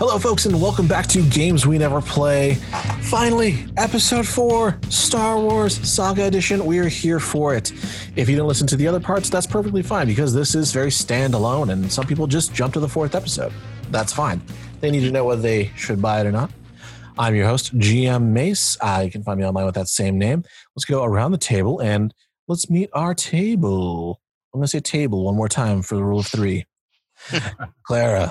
Hello, folks, and welcome back to Games We Never Play. Finally, episode four, Star Wars Saga Edition. We are here for it. If you didn't listen to the other parts, that's perfectly fine because this is very standalone, and some people just jump to the fourth episode. That's fine. They need to know whether they should buy it or not. I'm your host, GM Mace. Uh, you can find me online with that same name. Let's go around the table and let's meet our table. I'm going to say table one more time for the rule of three. Clara.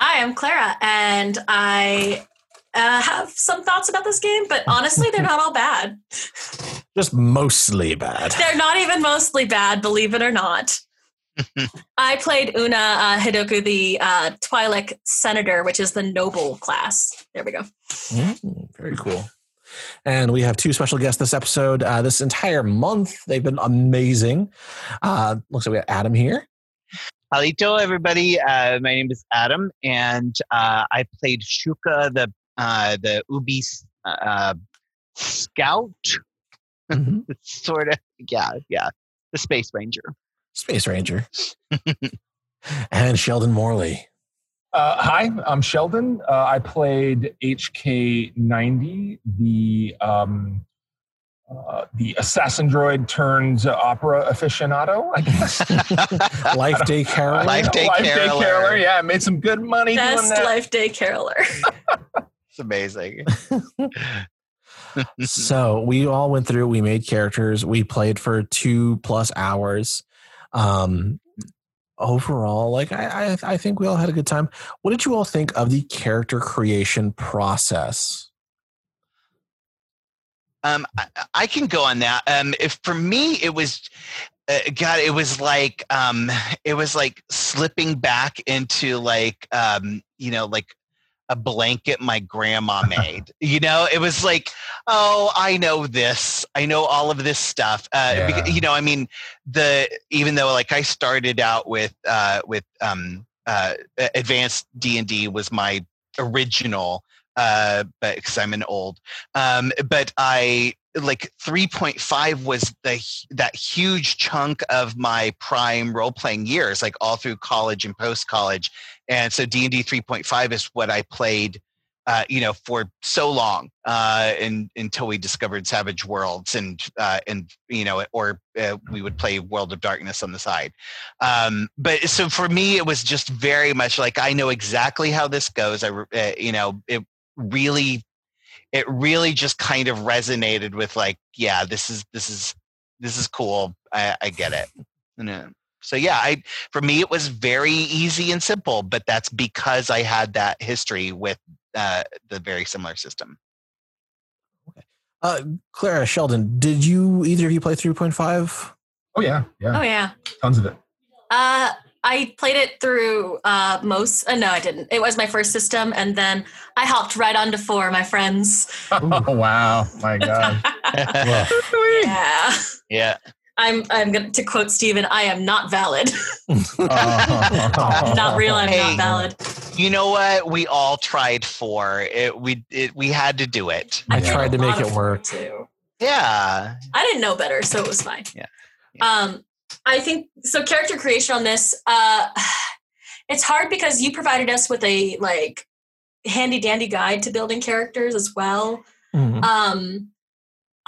Hi, I'm Clara, and I uh, have some thoughts about this game, but honestly, they're not all bad. Just mostly bad. They're not even mostly bad, believe it or not. I played Una uh, Hidoku, the uh, Twi'lek Senator, which is the noble class. There we go. Mm, very cool. And we have two special guests this episode. Uh, this entire month, they've been amazing. Uh, looks like we have Adam here. Halito, everybody. Uh, my name is Adam, and uh, I played Shuka, the uh, the Ubi uh, scout. Mhm. sort of, yeah, yeah, the space ranger. Space Ranger. and Sheldon Morley. Uh, hi, I'm Sheldon. Uh, I played HK90, the um, uh, the assassin droid turned opera aficionado. I guess. Life Day Carol. Life Day Life Day Caroler. Caroler. Yeah, made some good money doing Best that. Life Day Caroler. It's amazing. so we all went through, we made characters, we played for two plus hours. Um, overall, like I, I, I think we all had a good time. What did you all think of the character creation process? Um, I, I can go on that. Um, if for me, it was, uh, God, it was like, um, it was like slipping back into like, um, you know, like a blanket my grandma made. you know, it was like, oh, I know this. I know all of this stuff. Uh, Yeah. because, you know, I mean, the even though like I started out with uh, with um, uh, advanced D and D was my original uh but because i'm an old um but i like 3.5 was the that huge chunk of my prime role playing years like all through college and post college and so d&d 3.5 is what i played uh, you know for so long uh and until we discovered savage worlds and uh and you know or uh, we would play world of darkness on the side. Um but so for me it was just very much like i know exactly how this goes. I uh, you know it really it really just kind of resonated with like yeah this is this is this is cool i, I get it And, so yeah i for me it was very easy and simple but that's because i had that history with uh, the very similar system Uh, Clara, Sheldon, did you either of you play 3.5? Oh yeah, yeah, oh, yeah. tons of it. Uh, I played it through uh, most. Uh, no, I didn't. It was my first system, and then I hopped right onto four. My friends. Oh wow, my god. Yeah, yeah I'm. I'm going to quote Steven, I am not valid. Not real. I'm Hey. not valid. you know what we all tried for it we it, we had to do it I did tried to make it work. too. yeah I didn't know better, so it was fine. Yeah. Um, I think so. Character creation on this, uh, it's hard because you provided us with a like handy dandy guide to building characters as well. Mhm. Um,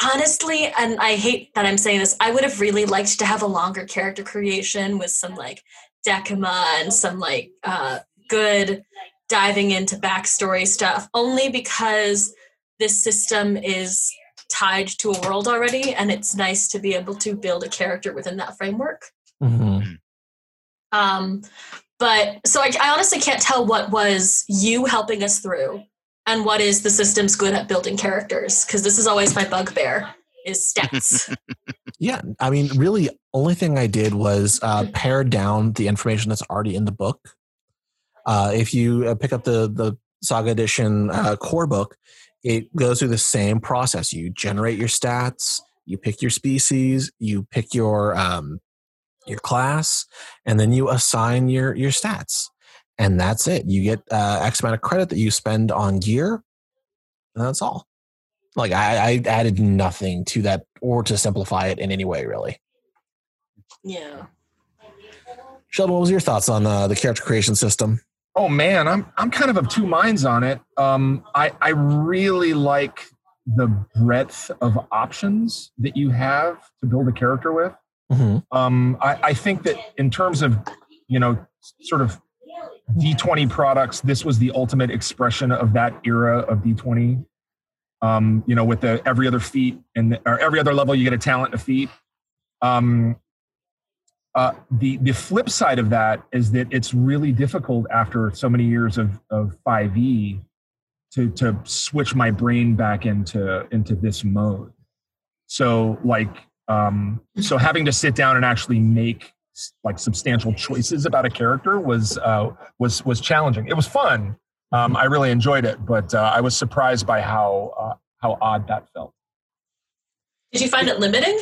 honestly, and I hate that I'm saying this, I would have really liked to have a longer character creation with some like Decima and some like uh, good diving into backstory stuff, only because this system is tied to a world already, and it's nice to be able to build a character within that framework. Mhm. Um, but so I, I honestly can't tell what was you helping us through and what is the system's good at building characters because this is always my bugbear is stats. Yeah, I mean, really, only thing I did was uh, pare down the information that's already in the book. Uh, if you uh, pick up the the Saga Edition uh, core book, it goes through the same process. You generate your stats, you pick your species, you pick your um, your class, and then you assign your your stats, and that's it. You get uh, X amount of credit that you spend on gear, and that's all. Like I, I added nothing to that or to simplify it in any way, really. yeah. Sheldon, what was your thoughts on uh, the character creation system? Oh man, I'm I'm kind of of two minds on it. Um, I I really like the breadth of options that you have to build a character with. Mhm. Um, I, I think that in terms of you know sort of D20 products, this was the ultimate expression of that era of D20. Um, you know, with the every other feat and or every other level, you get a talent and a feat. Um, uh, the the flip side of that is that it's really difficult after so many years of of 5e to to switch my brain back into into this mode. So like um, so having to sit down and actually make like substantial choices about a character was uh, was was challenging. It was fun. Um, I really enjoyed it, but uh, I was surprised by how uh, how odd that felt. Did you find it limiting?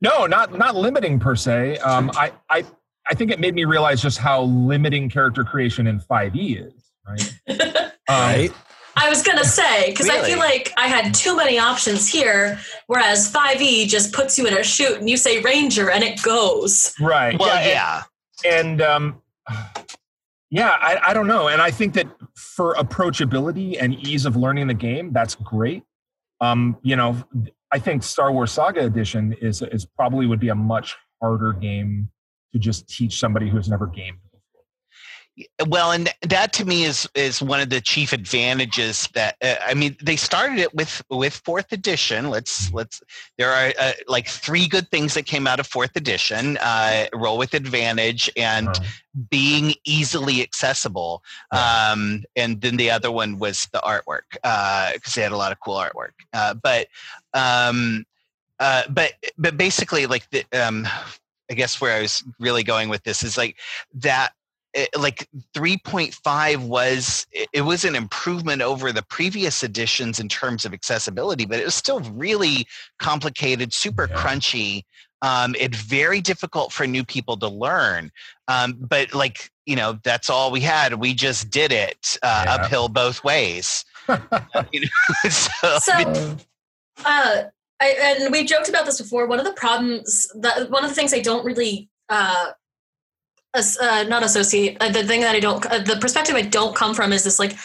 No, not not limiting per se. Um, I I I think it made me realize just how limiting character creation in 5e is. Right. Um, right? I was gonna say because I feel like I had too many options here, whereas 5e just puts you in a chute and you say ranger and it goes. Right. Well, and- yeah. and um, yeah, I, I don't know, and I think that for approachability and ease of learning the game, that's great. Um, you know, I think Star Wars Saga Edition is is probably would be a much harder game to just teach somebody who's never gamed. Well and that to me is is one of the chief advantages that uh, i mean they started it with with fourth edition. Let's let's there are uh, like three good things that came out of fourth edition uh, roll with advantage and Um, being easily accessible um, and then the other one was the artwork because they had a lot of cool artwork. Uh, but um, uh, but but basically like the um, i guess where i was really going with this is like that it, like 3.5 was it, it was an improvement over the previous editions in terms of accessibility but it was still really complicated super Yeah. crunchy um, it's very difficult for new people to learn um, but like you know that's all we had we just did it uh, Yeah. uphill both ways you know? so, So, uh, I, and we joked about this before. One of the problems, that one of the things I don't really, uh, as, uh, not associate. Uh, the thing that I don't, uh, the perspective I don't come from is this like,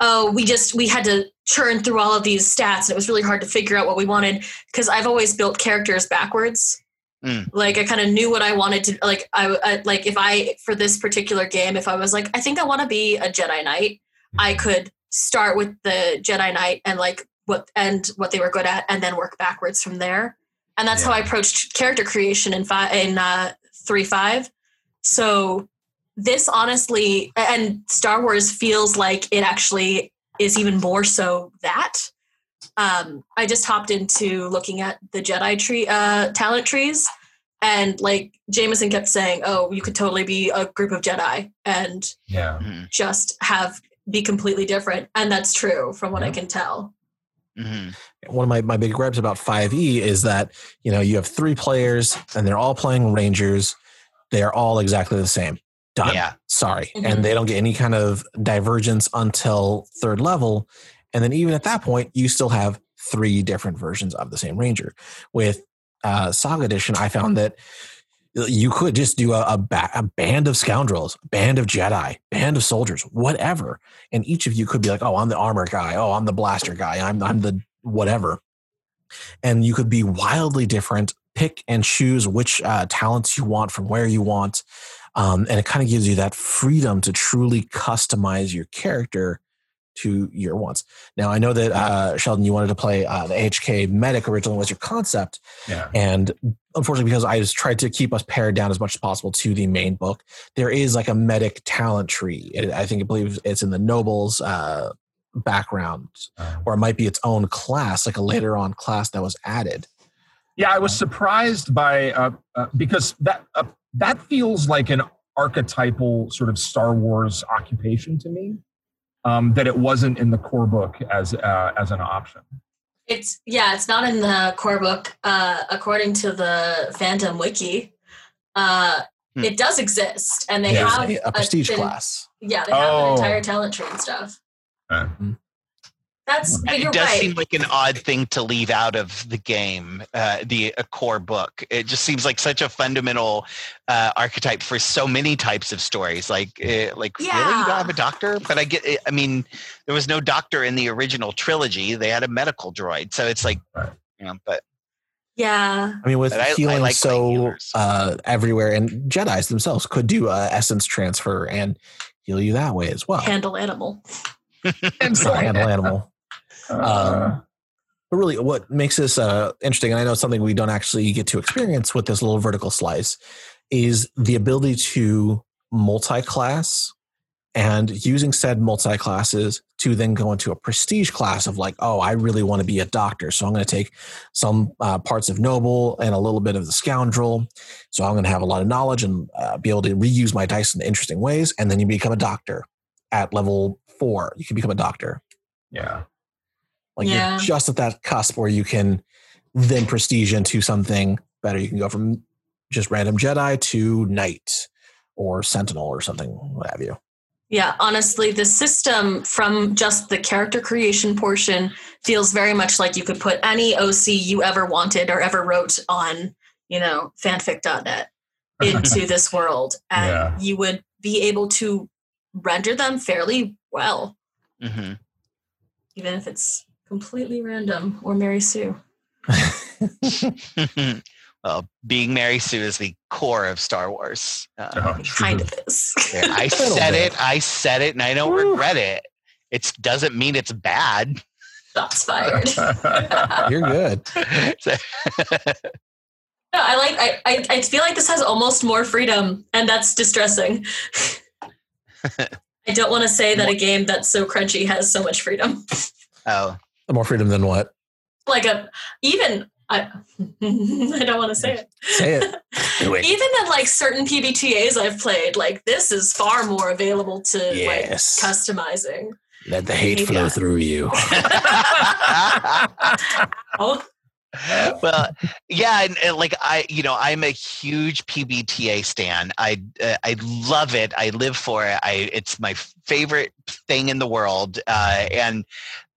oh, we just we had to churn through all of these stats, and it was really hard to figure out what we wanted because I've always built characters backwards. Mm. Like I kind of knew what I wanted to like. I, I like if I for this particular game, if I was like, I think I want to be a Jedi Knight, I could start with the Jedi Knight and like what and what they were good at, and then work backwards from there. And that's how I approached character creation in five in uh, three five. So this honestly, and Star Wars feels like it actually is even more so that. Um, I just hopped into looking at the Jedi tree uh, talent trees, and like Jameson kept saying, "Oh, you could totally be a group of Jedi," and yeah. Mhm, just have be completely different and that's true from what i can tell mhm. one of my, my big gripes about 5e is that you know you have three players and they're all playing rangers they are all exactly the same. Done. Yeah. Sorry. Mhm. and they don't get any kind of divergence until third level. And then even at that point you still have three different versions of the same ranger. With uh, saga edition i found that you could just do a, a, ba- a band of scoundrels band of jedi band of soldiers whatever. And each of you could be like oh i'm the armor guy. Oh i'm the blaster guy. I'm, I'm the whatever. And you could be wildly different pick and choose which uh, talents you want from where you want um, and it kind of gives you that freedom to truly customize your character to your wants. Now, I know that uh, Sheldon, you wanted to play uh, the HK Medic originally was your concept, Yeah. and unfortunately, because I just tried to keep us pared down as much as possible to the main book, there is like a medic talent tree. It, I think I believe it's in the nobles uh, background, Um, or it might be its own class, like a later on class that was added. Yeah, I was surprised by uh, uh, because that uh, that feels like an archetypal sort of Star Wars occupation to me. Um, that it wasn't in the core book as uh, as an option. it's yeah it's not in the core book uh according to the fandom wiki uh Hmm. it does exist and they There's have a, a prestige an- class. yeah they have Oh. an entire talent tree and stuff Uh, That's but you're it does right. seem like an odd thing to leave out of the game, uh, the a core book. It just seems like such a fundamental uh, archetype for so many types of stories. Like, uh, like really, you don't have a doctor? But I get. It. I mean, there was no doctor in the original trilogy. They had a medical droid, so it's like, Right. you know. But yeah. I mean, with But I- I healing like so uh, everywhere, and Jedi's themselves could do uh, essence transfer and heal you that way as well. Handle animal. And So handle animal. Uh, Um, But really, what makes this uh, interesting, and I know it's something we don't actually get to experience with this little vertical slice, is the ability to multi-class and using said multi-classes to then go into a prestige class of like, oh, I really want to be a doctor, so I'm going to take some uh, parts of noble and a little bit of the scoundrel. So I'm going to have a lot of knowledge and uh, be able to reuse my dice in interesting ways, and then you become a doctor at level four. You can become a doctor. yeah. Like Yeah. you're just at that cusp where you can then prestige into something better. You can go from just random Jedi to Knight or Sentinel or something, what have you. Yeah, honestly, the system from just the character creation portion feels very much like you could put any OC you ever wanted or ever wrote on, you know, fanfic.net into this world. And Yeah. you would be able to render them fairly well, mhm. even if it's completely random or Mary Sue. well, being Mary Sue is the core of Star Wars. Uh, Oh, kind of is. Yeah, I said it. I said it, and I don't Woo. regret it. It doesn't mean it's bad. Shots fired. You're good. No, I like. I, I. I feel like this has almost more freedom, and that's distressing. I don't want to say that a game that's so crunchy has so much freedom. oh, More freedom than what? Like a even. I. I don't want to say it. Say it. It. Even in like certain PBTAs I've played, like this is far more available to Yes. like customizing. Let the hate Yeah. flow through you. Oh, well, yeah, and, and like I, you know, I'm a huge PBTA stan. I uh, I love it. I live for it. I it's my favorite thing in the world. Uh, and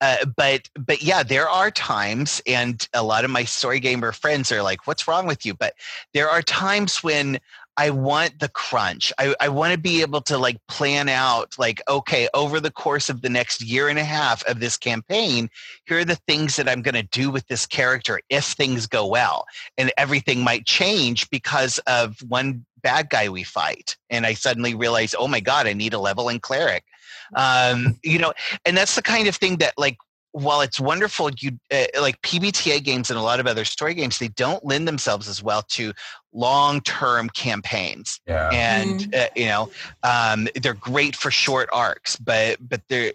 uh, but but yeah, there are times, and a lot of my story gamer friends are like, "What's wrong with you?" But there are times when I want the crunch. I, I want to be able to like plan out like, okay, over the course of the next year and a half of this campaign, here are the things that I'm going to do with this character if things go well. And everything might change because of one bad guy we fight. And I suddenly realize, oh my God, I need a level in cleric. Um, you know, and that's the kind of thing that like while it's wonderful you uh, like pbta games and a lot of other story games they don't lend themselves as well to long-term campaigns yeah. and uh, you know um, they're great for short arcs but but they're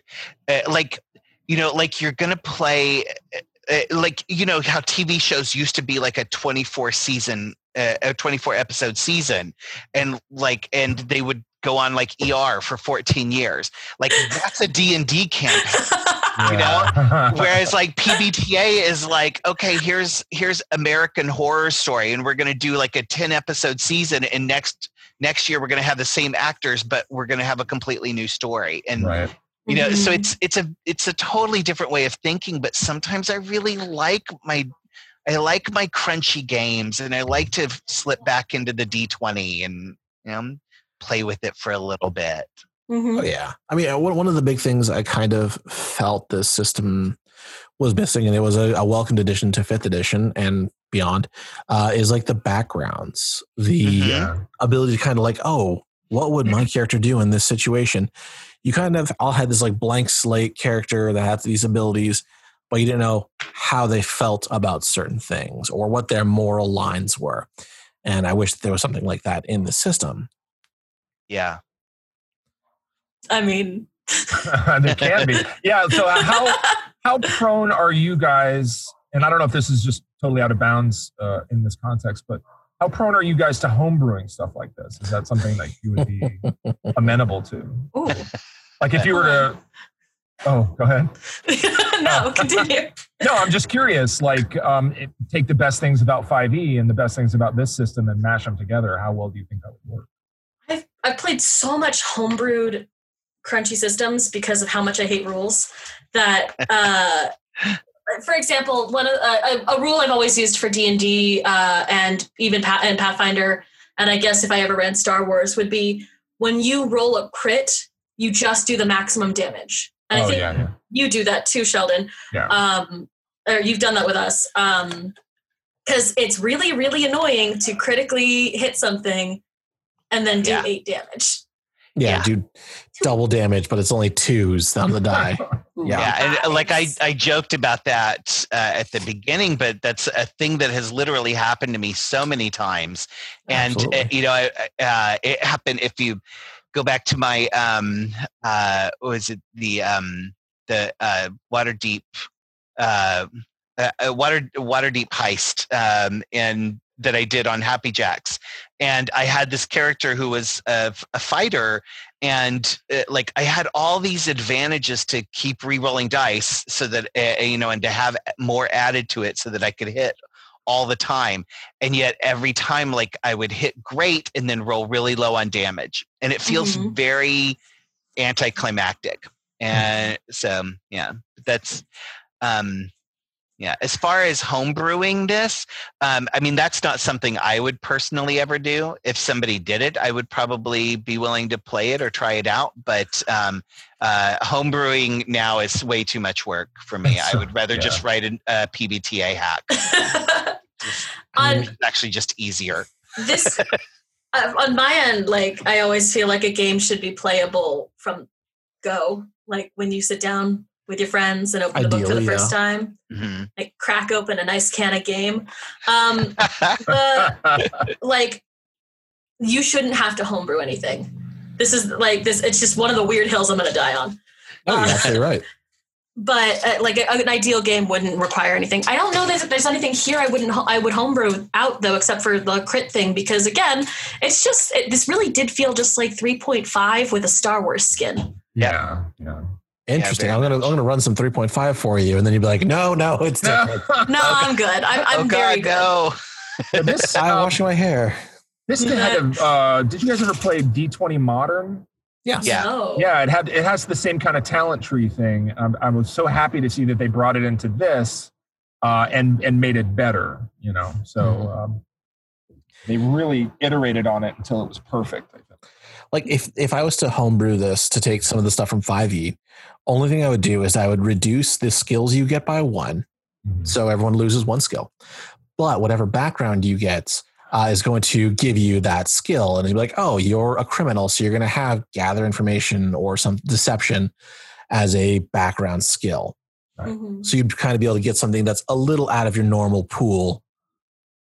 uh, like you know like you're gonna play uh, uh, like you know how tv shows used to be like a 24 season a 24 episode season and like and they would go on like er for 14 years like that's a d&d campaign you know? know? whereas like pbta is like okay here's here's american horror story and we're going to do like a 10 episode season and next next year we're going to have the same actors but we're going to have a completely new story and right. you know so Mhm. it's it's a it's a totally different way of thinking but sometimes i really like my i like my crunchy games and i like to slip back into the d20 and you know play with it for a little bit Mhm. Oh, yeah. I mean, one one of the big things I kind of felt this system was missing, and it was a, a welcomed addition to fifth edition and beyond, uh, is like the backgrounds, the Mhm. Yeah. ability to kind of like, oh, what would my character do in this situation? You kind of all had this like blank slate character that had these abilities, but you didn't know how they felt about certain things or what their moral lines were. And I wish there was something like that in the system. yeah I mean, there can be. Yeah. So uh, how how prone are you guys? And I don't know if this is just totally out of bounds uh, in this context, but how prone are you guys to homebrewing stuff like this? Is that something that you would be amenable to? ooh. Like if you were to, oh, go ahead. no, continue. No, I'm just curious. Like, um, it, take the best things about 5e and the best things about this system and mash them together. How well do you think that would work? I've, I've played so much homebrewed crunchy systems because of how much I hate rules that uh, for example, one of uh, a, a rule I've always used for D and D uh, and even and Pathfinder, and I guess if I ever ran Star Wars, would be when you roll a crit, you just do the maximum damage. And I oh think yeah, yeah. you do that too, Sheldon. Yeah. Um, or you've done that with us. Um, because it's really, really annoying to critically hit something and then do Yeah. eight damage. Yeah, Yeah. do double damage, but it's only twos on the die. Yeah. yeah and uh, like i i joked about that uh, at the beginning but that's a thing that has literally happened to me so many times and uh, you know I- uh, it happened if you go back to my um uh was it the um the uh Waterdeep uh, uh uh, water Waterdeep heist um and that I did on Happy Jacks, and I had this character who was a, a fighter, and uh, like I had all these advantages to keep re-rolling dice so that uh, you know, and to have more added to it so that I could hit all the time, and yet every time like I would hit great and then roll really low on damage, and it feels Mhm. very anticlimactic, and so yeah, that's. um yeah, as far as homebrewing this, um, I mean that's not something I would personally ever do. If somebody did it, I would probably be willing to play it or try it out. But um, uh, homebrewing now is way too much work for me. I would rather just write a, a PBTA hack. On- It's actually just easier. this uh, on my end like i always feel like a game should be playable from go like when you sit down with your friends and open the book for the Ideally, first time Mhm. like crack open a nice can of game um the, like you shouldn't have to homebrew anything this is like this it's just one of the weird hills i'm gonna die on Oh, you're Uh, absolutely right. But uh, like a, an ideal game wouldn't require anything. I don't know that there's anything here I wouldn't I would homebrew out though, except for the crit thing because again, it's just it, this really did feel just like 3.5 with a Star Wars skin. yeah, yeah. Interesting. very I'm gonna I'm gonna run some 3.5 for you, and then you'd be like, no, no, it's different. No, I'm good. I'm, I'm oh very God, good. no! this I'm um, washing my hair. this had a, uh, did you guys ever play D20 Modern? Yes. Yeah. No. Yeah, it had it has the same kind of talent tree thing. I was so happy to see that they brought it into this uh, and and made it better. You know, so Mhm. um, they really iterated on it until it was perfect. I think. Like if if I was to homebrew this to take some of the stuff from 5e, only thing I would do is I would reduce the skills you get by one, so everyone loses one skill. But whatever background you get uh, is going to give you that skill, and you'd be like, oh, you're a criminal, so you're going to have gather information or some deception as a background skill. Mhm. So you'd kind of be able to get something that's a little out of your normal pool,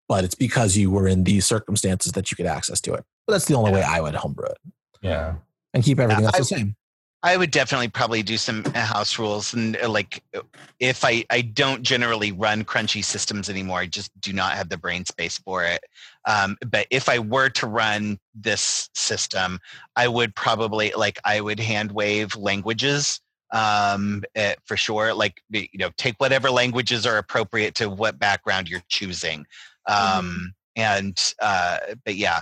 but it's because you were in these circumstances that you get access to it. But that's the only way I would homebrew it Yeah. and keep everything Yeah, else I- the same. I would definitely probably do some uh, house rules and uh, like if I I don't generally run crunchy systems anymore. I just do not have the brain space for it. Um, but if I were to run this system, I would probably like I would hand wave languages um eh, for sure like you know take whatever languages are appropriate to what background you're choosing um and uh but yeah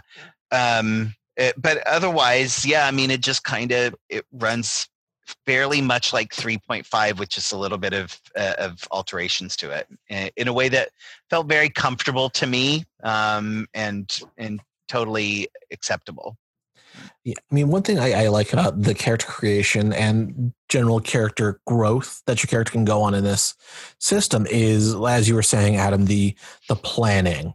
um it, but otherwise, yeah, I mean, it just kind of it runs fairly much like 3.5 with just a little bit of uh, of alterations to it in, in a way that felt very comfortable to me um, and and totally acceptable. Yeah, I mean, one thing I, I like about the character creation and general character growth that your character can go on in this system is, as you were saying, Adam, the the planning,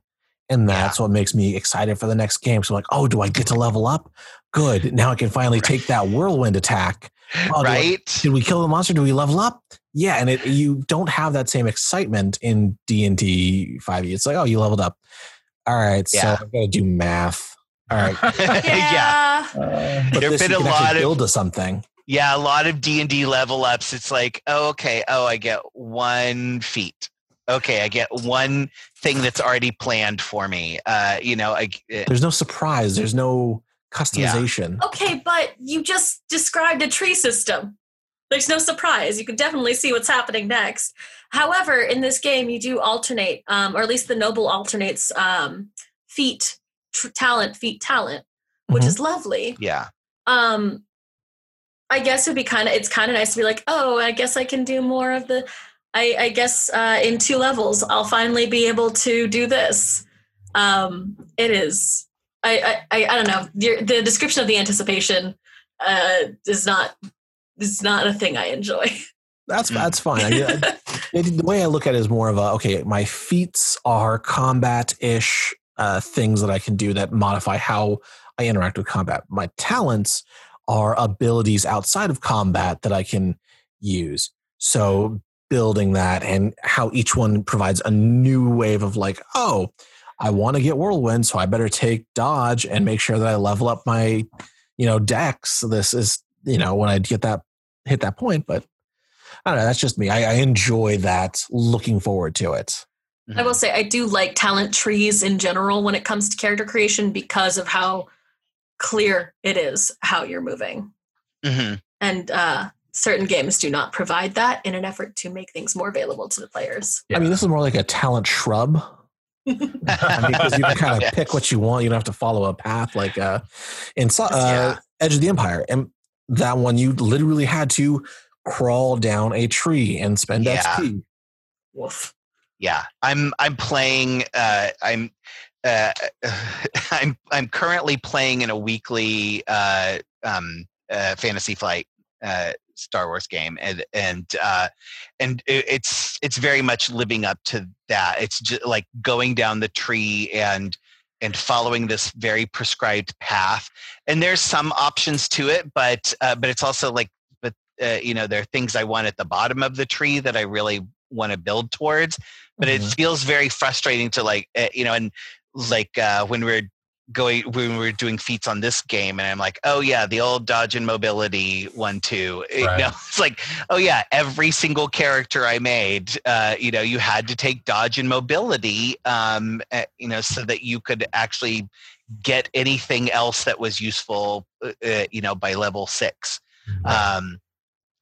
and that's what makes me excited for the next game. So, I'm like, oh, do I get to level up? Good. Now I can finally take that whirlwind attack. Oh, do I- right? Did we kill the monster? Do we level up? Yeah, and it you don't have that same excitement in D and D five E. It's like, oh, you leveled up. All right, so Yeah. I've got to do math. All right, yeah. Yeah. Uh, but There've this been you a can actually lot of- build to something. Yeah, a lot of D and D level ups. It's like, oh, okay, oh, I get one feat. Okay, I get one thing that's already planned for me. Uh, you know, I, eh, There's no surprise. There's no customization. Okay, but you just described a tree system. There's no surprise. You can definitely see what's happening next. However, in this game, you do alternate, um, or at least the noble alternates um, feat, tr- talent, feat, talent, which Mhm. is lovely. yeah, Um, I guess it'd be kind of it's kind of nice to be like, oh, I guess I can do more of the. I, I guess uh, in two levels, I'll finally be able to do this. Um, it is. I, I I don't know. Your, the description of the anticipation uh, is not is not a thing I enjoy. That's that's fine. I, I, it, the way I look at it is more of a okay. My feats are combat ish uh, things that I can do that modify how I interact with combat. My talents are abilities outside of combat that I can use. So building that and how each one provides a new wave of like, oh, I want to get whirlwind, so I better take dodge and make sure that I level up my, you know, dex. This is, you know, when I get that hit that point, but I don't know. That's just me. I, I enjoy that. Looking forward to it. I will say I do like talent trees in general when it comes to character creation because of how clear it is how you're moving. Mm-hmm. And uh, certain games do not provide that in an effort to make things more available to the players. I mean, this is more like a talent shrub. I mean, because you can kind of Yeah. pick what you want. You don't have to follow a path like uh, in so- uh, Yeah. Edge of the Empire. And that one, you literally had to crawl down a tree and spend Yeah. XP. Woof. yeah i'm i'm playing uh i'm uh i'm i'm currently playing in a weekly uh um uh fantasy flight uh star wars game and and uh and it, it's it's very much living up to that. It's just like going down the tree and and following this very prescribed path. And there's some options to it but uh, but it's also like but uh, you know there are things i want at the bottom of the tree that i really want to build towards. But it Mhm. feels very frustrating to like uh, you know and like uh, when we're going when we're doing feats on this game and i'm like oh yeah the old dodge and mobility one too. You know it's like oh yeah every single character i made uh, you know you had to take dodge and mobility um, uh, you know so that you could actually get anything else that was useful uh, uh, you know by level six. Um,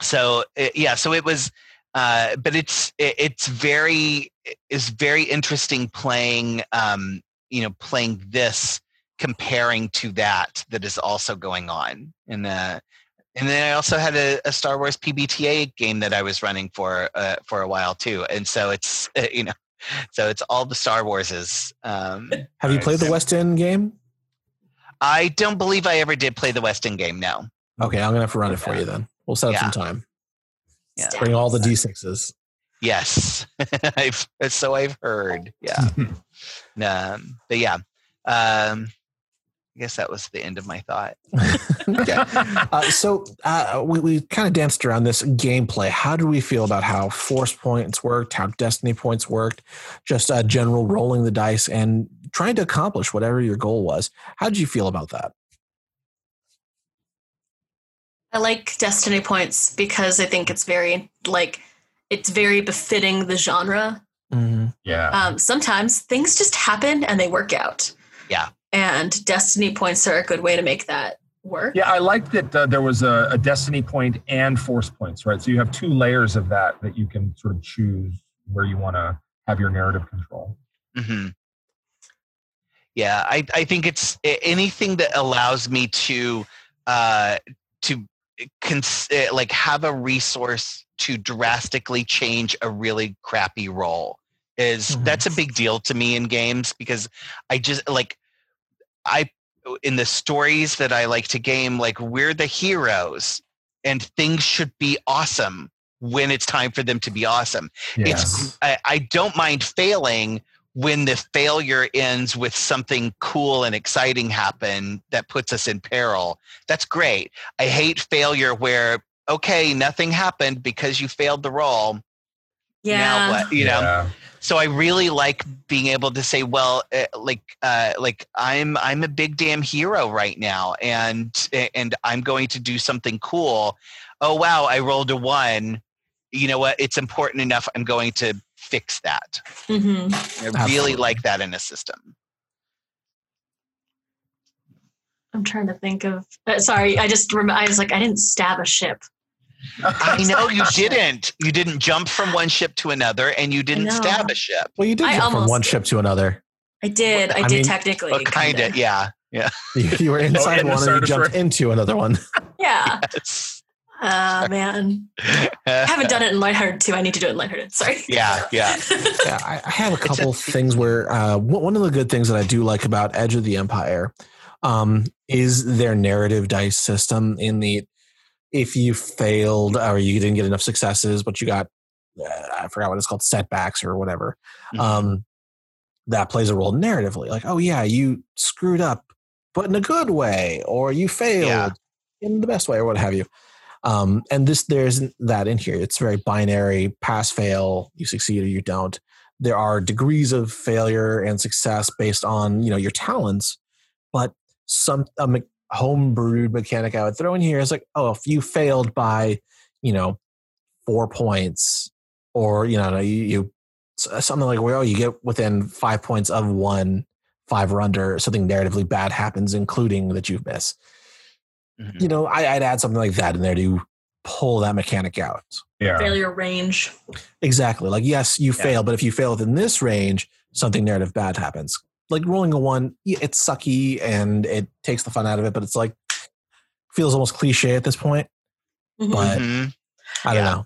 so uh, yeah so it was uh, but it's it, it's very is very interesting playing um, you know playing this comparing to that that is also going on and uh, and then I also had a, a Star Wars PBTA game that I was running for uh, for a while too and so it's uh, you know so it's all the Star Warses um, Have you played the West End game? I don't believe I ever did play the West End game no Okay, I'm gonna have to run it for you then. We'll set up Yeah. some time. Yeah. Bring all the d6s. Yes, I've so I've heard. Yeah, um, but yeah, um, I guess that was the end of my thought. okay. Uh, so uh, we, we kind of danced around this gameplay. How do we feel about how force points worked, how destiny points worked, just uh, general rolling the dice and trying to accomplish whatever your goal was? How did you feel about that? I like Destiny points because I think it's very like it's very befitting the genre. Mm-hmm. yeah. Um, sometimes things just happen and they work out. Yeah. And Destiny points are a good way to make that work. Yeah, I liked that uh, there was a, a destiny point and force points, right? So you have two layers of that that you can sort of choose where you want to have your narrative control. hmm Yeah, I I think it's anything that allows me to uh, to cons- uh, like have a resource to drastically change a really crappy roll is Mhm. that's a big deal to me in games because I just like I in the stories that I like to game like we're the heroes and things should be awesome when it's time for them to be awesome. It's I, I don't mind failing when the failure ends with something cool and exciting happen that puts us in peril. That's great. I hate failure where okay nothing happened because you failed the roll Yeah. now what you know? Yeah. So i really like being able to say well uh, like uh, like i'm i'm a big damn hero right now and and i'm going to do something cool oh wow i rolled a one you know what it's important enough i'm going to fix that hmm i really Absolutely. like that in a system I'm trying to think of. Uh, sorry, I just rem- I was like I didn't stab a ship. I know you didn't you didn't jump from one ship to another and you didn't stab a ship Well, you did I jump from almost one did. ship to another. I did. I, I did mean, technically. oh, kind of yeah yeah You, you were inside in the one and you Sardathra. jumped into another one. Yeah. Yes. Ah man, I haven't done it in lighthearted too. I need to do it in lighthearted. Sorry. Yeah, yeah. yeah, I, I have a couple things where uh, one one of the good things that I do like about Edge of the Empire um, is their narrative dice system. In the if you failed or you didn't get enough successes, but you got uh, I forgot what it's called setbacks or whatever. Mhm. Um, that plays a role narratively. Like, oh yeah, you screwed up, but in a good way, or you failed Yeah. in the best way, or what have you. Um, and this there isn't that in here. It's very binary: pass, fail, you succeed or you don't. There are degrees of failure and success based on you know your talents, but some a me- homebrewed mechanic I would throw in here is like, oh, if you failed by you know four points, or you know you, you something like where oh you get within five points of one five or under, something narratively bad happens, including that you miss Mhm. you know, I, I'd add something like that in there to pull that mechanic out. Yeah. Failure range. Exactly. Like, yes, you Yeah. fail, but if you fail within this range, something narrative bad happens. Like rolling a one, it's sucky and it takes the fun out of it, but it's like feels almost cliche at this point. Mhm. But Mhm. I don't Yeah. know.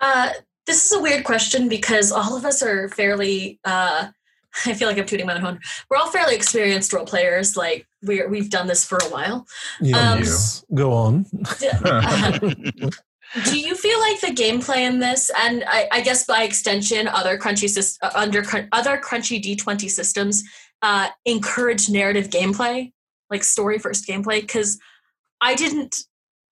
Uh, this is a weird question because all of us are fairly. Uh, I feel like I'm tooting my own horn. We're all fairly experienced role players. Like we're we've done this for a while. Um, Yes. Go on. Uh, do you feel like the gameplay in this, and I, I guess by extension, other crunchy sys- uh, under other crunchy D20 systems, uh, encourage narrative gameplay, like story first gameplay? Because I didn't.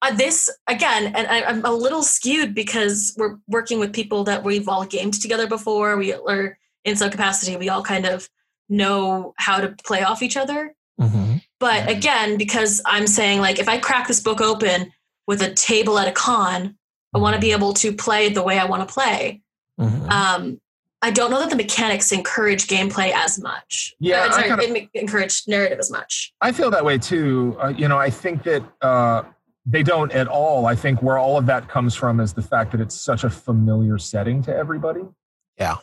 Uh, this again, and I, I'm a little skewed because we're working with people that we've all gamed together before. We are in some capacity. We all kind of know how to play off each other. hmm But Mhm. again, because I'm saying like if I crack this book open with a table at a con, I want to be able to play the way I want to play. hmm Um, I don't know that the mechanics encourage gameplay as much. Yeah, Or, I sorry, kinda- it ma- encourage narrative as much. I feel that way too. Uh, you know, I think that uh, they don't at all. I think where all of that comes from is the fact that it's such a familiar setting to everybody. Yeah.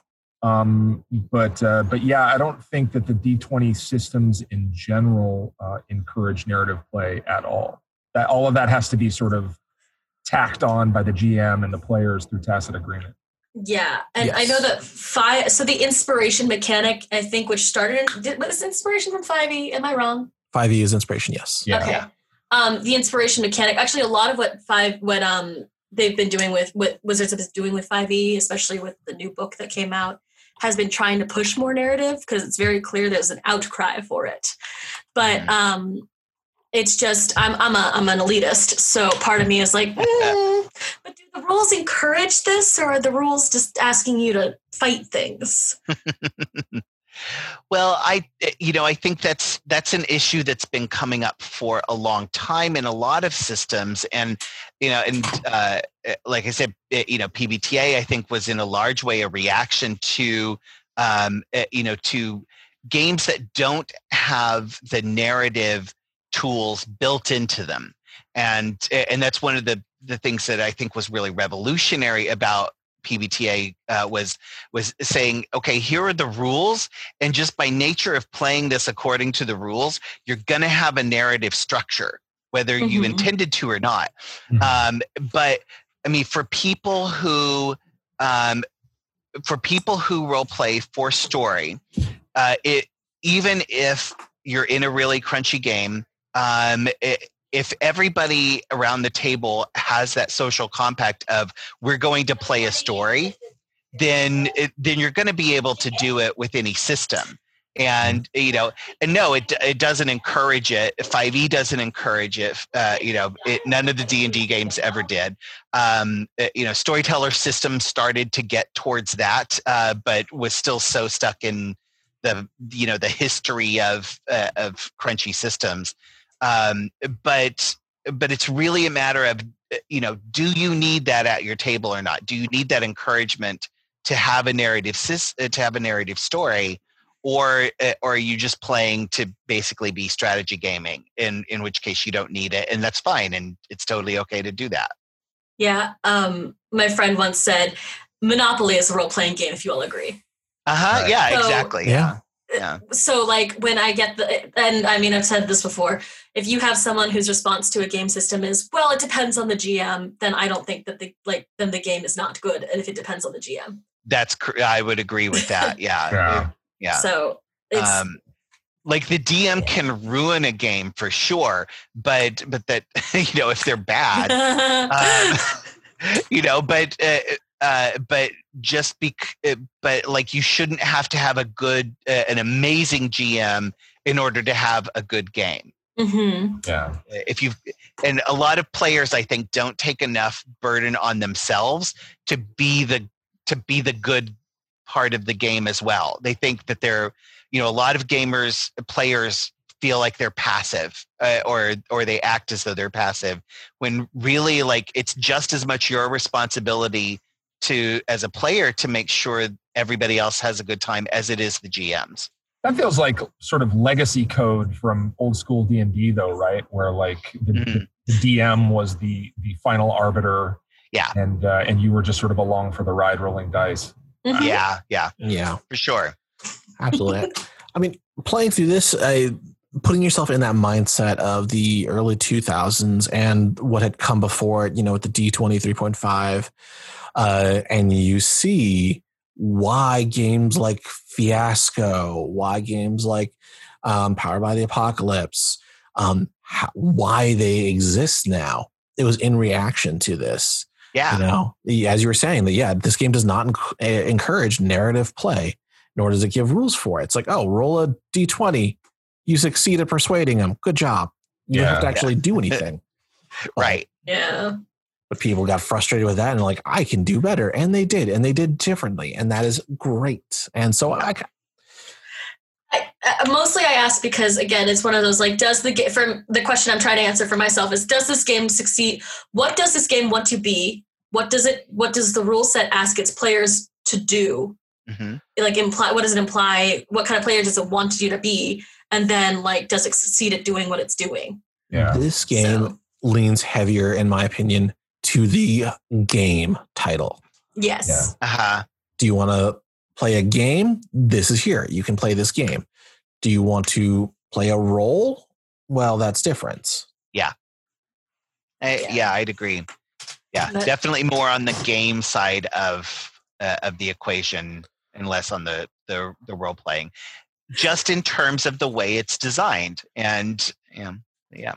Um, but uh, but yeah, I don't think that the D20 systems in general uh, encourage narrative play at all. That all of that has to be sort of tacked on by the GM and the players through tacit agreement. Yeah, and I know that five. So the inspiration mechanic, I think, which started in did, was inspiration from Five E. Am I wrong? 5e E is inspiration, yes. Yeah. Okay. Um, the inspiration mechanic. Actually, a lot of what five what um they've been doing with what Wizards is doing with Five E, especially with the new book that came out, has been trying to push more narrative because it's very clear there's an outcry for it. But Mhm. um, it's just I'm I'm a I'm an elitist, so part of me is like, "Mm, but do the rules encourage this, or are the rules just asking you to fight things? Well, I eh, you know I think that's that's an issue that's been coming up for a long time in a lot of systems, and you know, and uh, eh, like I said, you know, PBTA I think was in a large way a reaction to um, you know to games that don't have the narrative tools built into them, and and that's one of the the things that I think was really revolutionary about PBTA uh, was was saying, okay, here are the rules, and just by nature of playing this according to the rules, you're going to have a narrative structure, whether you Mhm. intended to or not. Mhm. Um, but I mean, for people who um, for people who role play for story, uh, it even if you're in a really crunchy game, um, it, if everybody around the table has that social compact of we're going to play a story, then it, then you're going to be able to do it with any system. And you know, and no, it it doesn't encourage it. Five E doesn't encourage it. Uh, you know, it, none of the D and D games ever did. Um, uh, you know, storyteller systems started to get towards that, uh, but was still so stuck in the you know the history of uh, of crunchy systems. Um, but but it's really a matter of uh, you know, do you need that at your table or not? Do you need that encouragement to have a narrative uh, to have a narrative story? Or, uh, or are you just playing to basically be strategy gaming? In in which case you don't need it, and that's fine, and it's totally okay to do that. Yeah. Um, my friend once said, "Monopoly is a role playing game." If you all agree. Uh huh. Right. Yeah. So- exactly. Yeah. Yeah. so like when I get the and I mean I've said this before, if you have someone whose response to a game system is, well, it depends on the GM, then I don't think that the like then the game is not good. And if it depends on the GM. That's cr- I would agree with that. Yeah. Yeah. Yeah. So it's um, like the DM can ruin a game for sure, but but that you know if they're bad, um, you know, but uh, uh, but just bec- uh, but like you shouldn't have to have a good uh, an amazing GM in order to have a good game. Mhm. Yeah. If you and a lot of players, I think, don't take enough burden on themselves to be the to be the good part of the game as well. They think that they're you know a lot of gamers players feel like they're passive uh, or or they act as though they're passive when really like it's just as much your responsibility to as a player to make sure everybody else has a good time as it is the GMs. That feels like sort of legacy code from old school D and D, though, right? Where like the, Mhm. the DM was the the final arbiter, Yeah. and uh, and you were just sort of along for the ride, rolling dice. Mhm. Yeah, yeah, Yeah, for sure. absolutely. I mean, playing through this, uh, putting yourself in that mindset of the early 2000s and what had come before it, you know, with the D20 3.5, uh, and you see why games like Fiasco, why games like um, Powered by the Apocalypse, um, how, why they exist now. It was in reaction to this. Yeah. You know, as you were saying, that yeah, this game does not enc- eh, encourage narrative play, nor does it give rules for it. It's like, oh, roll a d20, you succeed at persuading them. Good job. You don't have to Yeah. actually do anything. Right. Yeah. But people got frustrated with that and like, I can do better, and they did, and they did differently, and that is great. And so I, I, uh, mostly I ask because again, it's one of those like, does the game from the question I'm trying to answer for myself is, does this game succeed? What does this game want to be? What does it? What does the rule set ask its players to do? hmm Like imply, what does it imply? What kind of player does it want you to be? And then like, does it succeed at doing what it's doing? Yeah. this game So, leans heavier, in my opinion, to the game title. yes. Uh huh. Do you want to play a game? This is here. You can play this game. Do you want to play a role? Well, that's different. yeah. Yeah. yeah, I'd agree. Yeah, But- definitely more on the game side of uh, of the equation, and less on the the the role playing. Just in terms of the way it's designed, and yeah, yeah.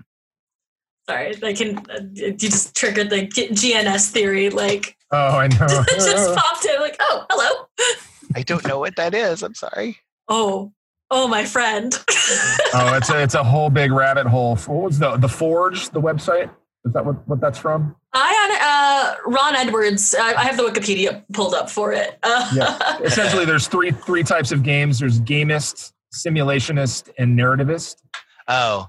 Sorry, I can. Uh, you just triggered the GNS theory. Like, Oh, I know. it just popped in. Like, oh, hello. I don't know what that is. I'm sorry. Oh, oh, my friend. oh, it's a it's a whole big rabbit hole. What was the the Forge? The website? Is that what what that's from? I had uh, Ron Edwards. I, I have the Wikipedia pulled up for it. Uh, Yeah. Essentially, there's three three types of games. There's gamist, simulationist, and narrativist. Oh,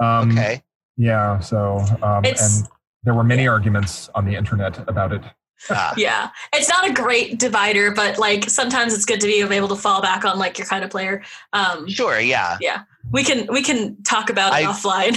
Um, okay. Yeah. So, um, and there were many arguments on the internet about it. Ah, yeah, it's not a great divider, but like sometimes it's good to be able to fall back on like your kind of player. Um, sure. Yeah. Yeah. We can we can talk about it I- offline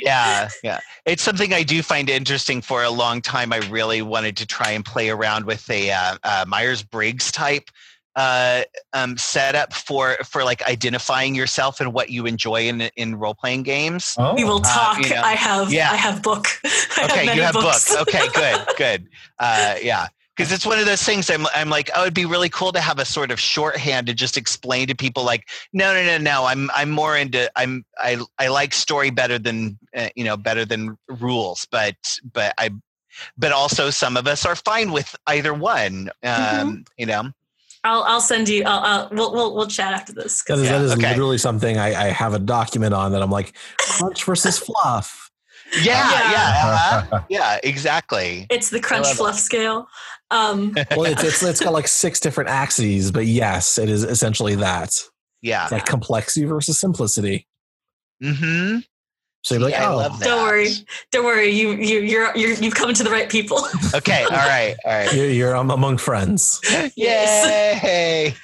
yeah yeah it's something i do find interesting for a long time i really wanted to try and play around with a uh, uh, myers-briggs type uh, um, setup for for like identifying yourself and what you enjoy in in role-playing games Oh, We will Uh, talk. you know, I have yeah. I have book. I okay many you have books. books okay good good uh, yeah because it's one of those things I'm, I'm like oh it'd be really cool to have a sort of shorthand to just explain to people like no no no no i'm i'm more into i'm i i like story better than uh, you know better than rules but but i but also some of us are fine with either one um you know I'll I'll send you. I'll, I'll we'll, we'll we'll chat after this. 'cause, That is, yeah. that is okay. literally something I, I have a document on that I'm like, crunch versus fluff. yeah Yeah. yeah uh-huh. yeah exactly It's the crunch love it. fluff scale. Um, Well, it's, it's, it's got like six different axes, but yes, it is essentially that. yeah It's like complexity versus simplicity. mm-hmm So you're like, Yeah, I oh, love that. don't worry, don't worry. You you you're you're you've come to the right people. okay all right all right you're, you're um, among friends. Yes. yay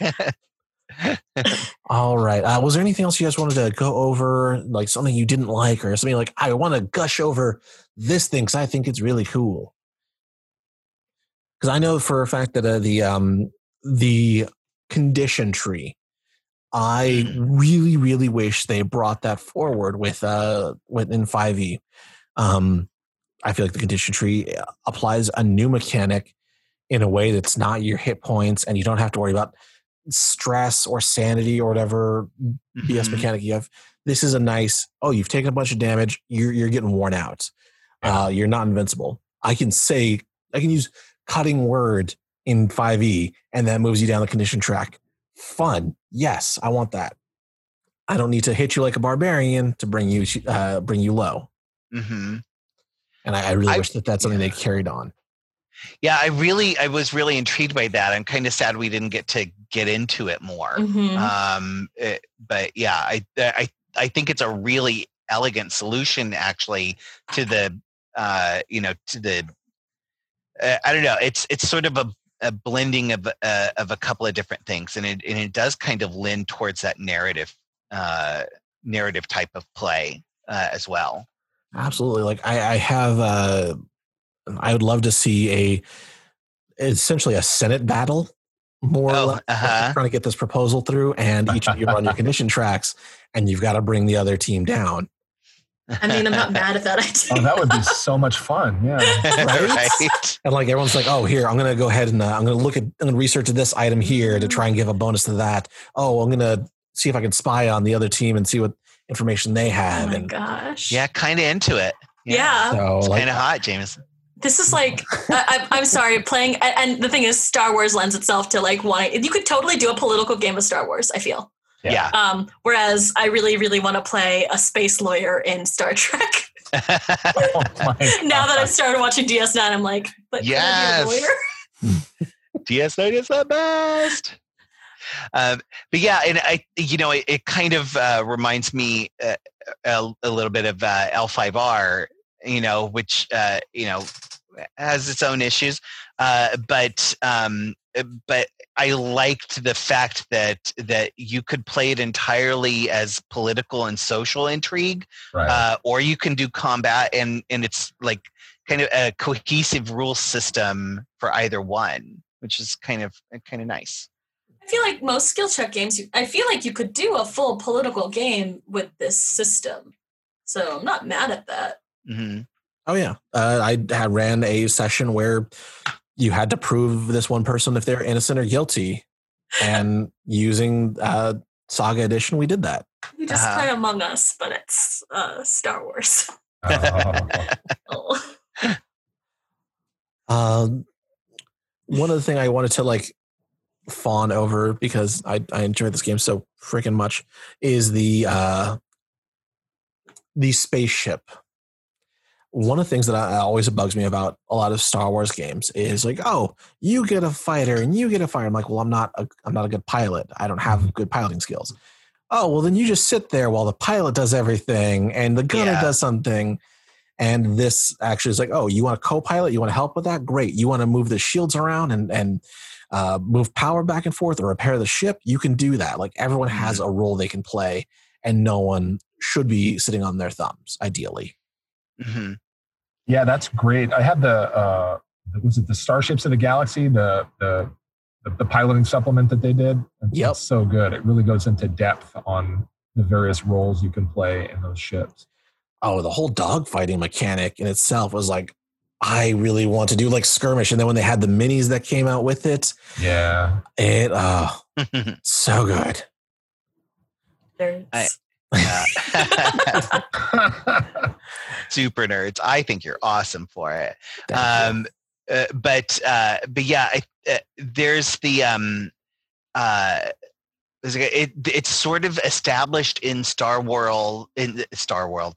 All right. Uh, was there anything else you guys wanted to go over, like something you didn't like, or something like I want to gush over this thing because I think it's really cool? Because I know for a fact that uh, the um, the condition tree I really, really wish they brought that forward with uh within 5e. Um, I feel like the condition tree applies a new mechanic in a way that's not your hit points, and you don't have to worry about stress or sanity or whatever BS Mhm. mechanic you have. This is a nice. Oh, you've taken a bunch of damage. You're you're getting worn out. Uh, you're not invincible. I can say I can use cutting word in 5e, and that moves you down the condition track. Fun. Yes, I want that. I don't need to hit you like a barbarian to bring you uh, bring you low. Mhm. And I, I really I- wish that that's something they carried on. Yeah, I really, I was really intrigued by that. I'm kind of sad we didn't get to get into it more. Mhm. Um, it- but yeah, I, I, I think it's a really elegant solution actually to the, uh, you know, to the, uh, I don't know. It's it's sort of a, a blending of uh, of a couple of different things, and it and it does kind of lend towards that narrative, uh, narrative type of play uh, as well. Absolutely. Like I, I have uh I would love to see a essentially a Senate battle more or Oh, uh-huh. trying to get this proposal through and each of you run your condition tracks and you've got to bring the other team down. I mean, I'm not mad at that idea. Oh, that would be so much fun. Yeah. Right? right? And like everyone's like, oh, here, I'm going to go ahead and uh, I'm going to look at, I'm going to research this item here to try and give a bonus to that. Oh, I'm going to see if I can spy on the other team and see what information they have. Oh my and gosh. Yeah, kind of into it. Yeah. so It's like, kind of hot, James. This is like, I, I, I'm sorry, playing, and- and the thing is, Star Wars lends itself to like wanting, you could totally do a political game of Star Wars, I feel. Yeah. Yeah. Um, whereas I really, really want to play a space lawyer in Star Trek. Oh now that I've started watching DS9, I'm like, but Yes. lawyer? DS9 is the best. Um, but yeah, and I, you know, it, it kind of uh, reminds me uh, a, a little bit of uh, L5R, you know, which uh, you know has its own issues, uh, but um, but I liked the fact that that you could play it entirely as political and social intrigue, Right. uh, or you can do combat and and it's like kind of a cohesive rule system for either one which is kind of kind of nice I feel like most skill check games, I feel like you could do a full political game with this system. So I'm not mad at that. hmm Oh yeah, uh, I had ran a session where you had to prove this one person if they're innocent or guilty, and using uh, Saga Edition, we did that. You just Uh-huh. play Among Us, but it's uh, Star Wars. Oh. Oh. Um, one of the thing I wanted to like fawn over because I I enjoyed this game so freaking much is the uh, the spaceship. One of the things that I, always bugs me about a lot of Star Wars games is like, oh, you get a fighter and you get a fighter. I'm like, well, I'm not a, I'm not a good pilot. I don't have good piloting skills. Oh, well, then you just sit there while the pilot does everything and the gunner Yeah. does something. And this actually is like, oh, you want a co-pilot? You want to help with that? Great. You want to move the shields around and and uh, move power back and forth or repair the ship? You can do that. Like everyone has a role they can play, and no one should be sitting on their thumbs. Ideally, hmm Yeah, that's great. I had the uh, was it the Starships of the Galaxy, the the the, the piloting supplement that they did. It's, Yep. it's so good. It really goes into depth on the various roles you can play in those ships. oh, the whole dogfighting mechanic in itself was like, I really want to do like skirmish. And then when they had the minis that came out with it, Yeah. it oh so good. There's- Super nerds i think you're awesome for it um uh, but uh but yeah I, uh, there's the um uh it, it's sort of established in Star World in Star World,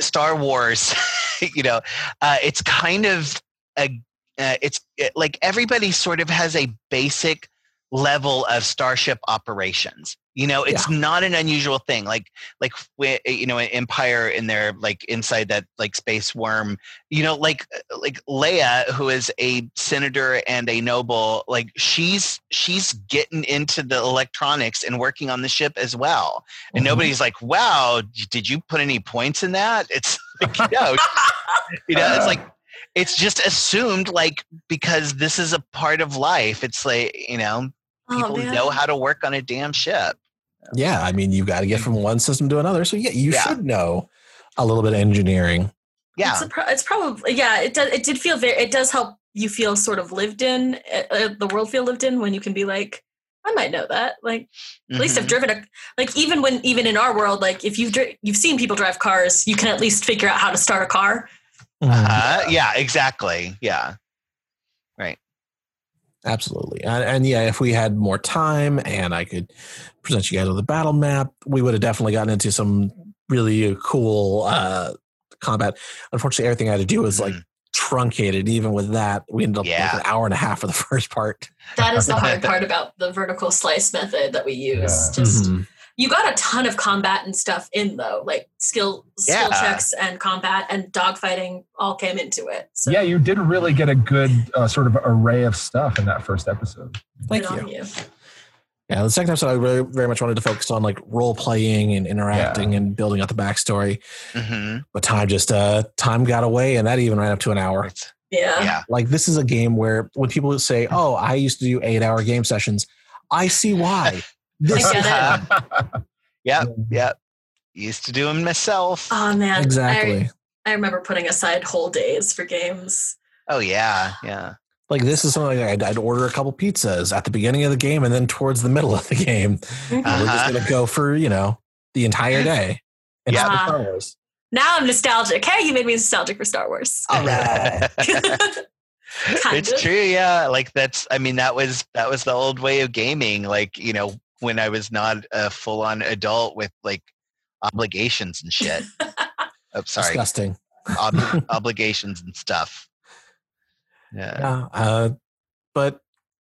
Star Wars. you know, uh, it's kind of a uh, it's it, like everybody sort of has a basic level of starship operations. You know, it's not an unusual thing. Like like you know, Empire in their like inside that like space worm. You know, like like Leia, who is a senator and a noble, like she's she's getting into the electronics and working on the ship as well. And Mhm. nobody's like, "Wow, did you put any points in that?" It's like, you know, you know, it's like it's just assumed like because this is a part of life. It's like you know people man. know how to work on a damn ship. Yeah, I mean, you've got to get from one system to another. So yeah, you Yeah. should know a little bit of engineering. Yeah. It's, pro- it's probably yeah. It does. It did feel very. It does help you feel sort of lived in. Uh, uh, the world feel lived in when you can be like, I might know that. Like at least I've Mhm. driven a like even when even in our world like if you've dri- you've seen people drive cars, you can at least figure out how to start a car. Uh, yeah, exactly. Yeah. Absolutely. And, and yeah, if we had more time and I could present you guys with a battle map, we would have definitely gotten into some really cool uh, combat. Unfortunately, everything I had to do was like Mhm. truncated. Even with that, we ended up Yeah. like an hour and a half for the first part. That is the hard part about the vertical slice method that we use. Yeah. Just Mhm. You got a ton of combat and stuff in though, like skill skill Yeah. checks and combat and dogfighting all came into it. So Yeah, you did really get a good uh, sort of array of stuff in that first episode. Thank good you. Yeah, the second episode, I really, very much wanted to focus on like role playing and interacting and building out the backstory. Mhm. But time just uh time got away, and that even ran up to an hour. Yeah. Yeah. Like this is a game where when people say, "Oh, I used to do eight-hour game sessions," I see why. This I get is it. Yep. Yep. Used to do them myself. Oh man. exactly. I, I remember putting aside whole days for games. Oh yeah. Yeah. Like this is something I'd, I'd order a couple pizzas at the beginning of the game and then towards the middle of the game. And we're just Uh-huh. gonna go for you know the entire day. And Yeah. Star Wars. Now I'm nostalgic. Hey, you made me nostalgic for Star Wars. All right. Kind it's of. true yeah like that's i mean that was that was the old way of gaming like you know when i was not a full-on adult with like obligations and shit oh sorry Disgusting. Ob- obligations and stuff yeah Yeah. Uh, but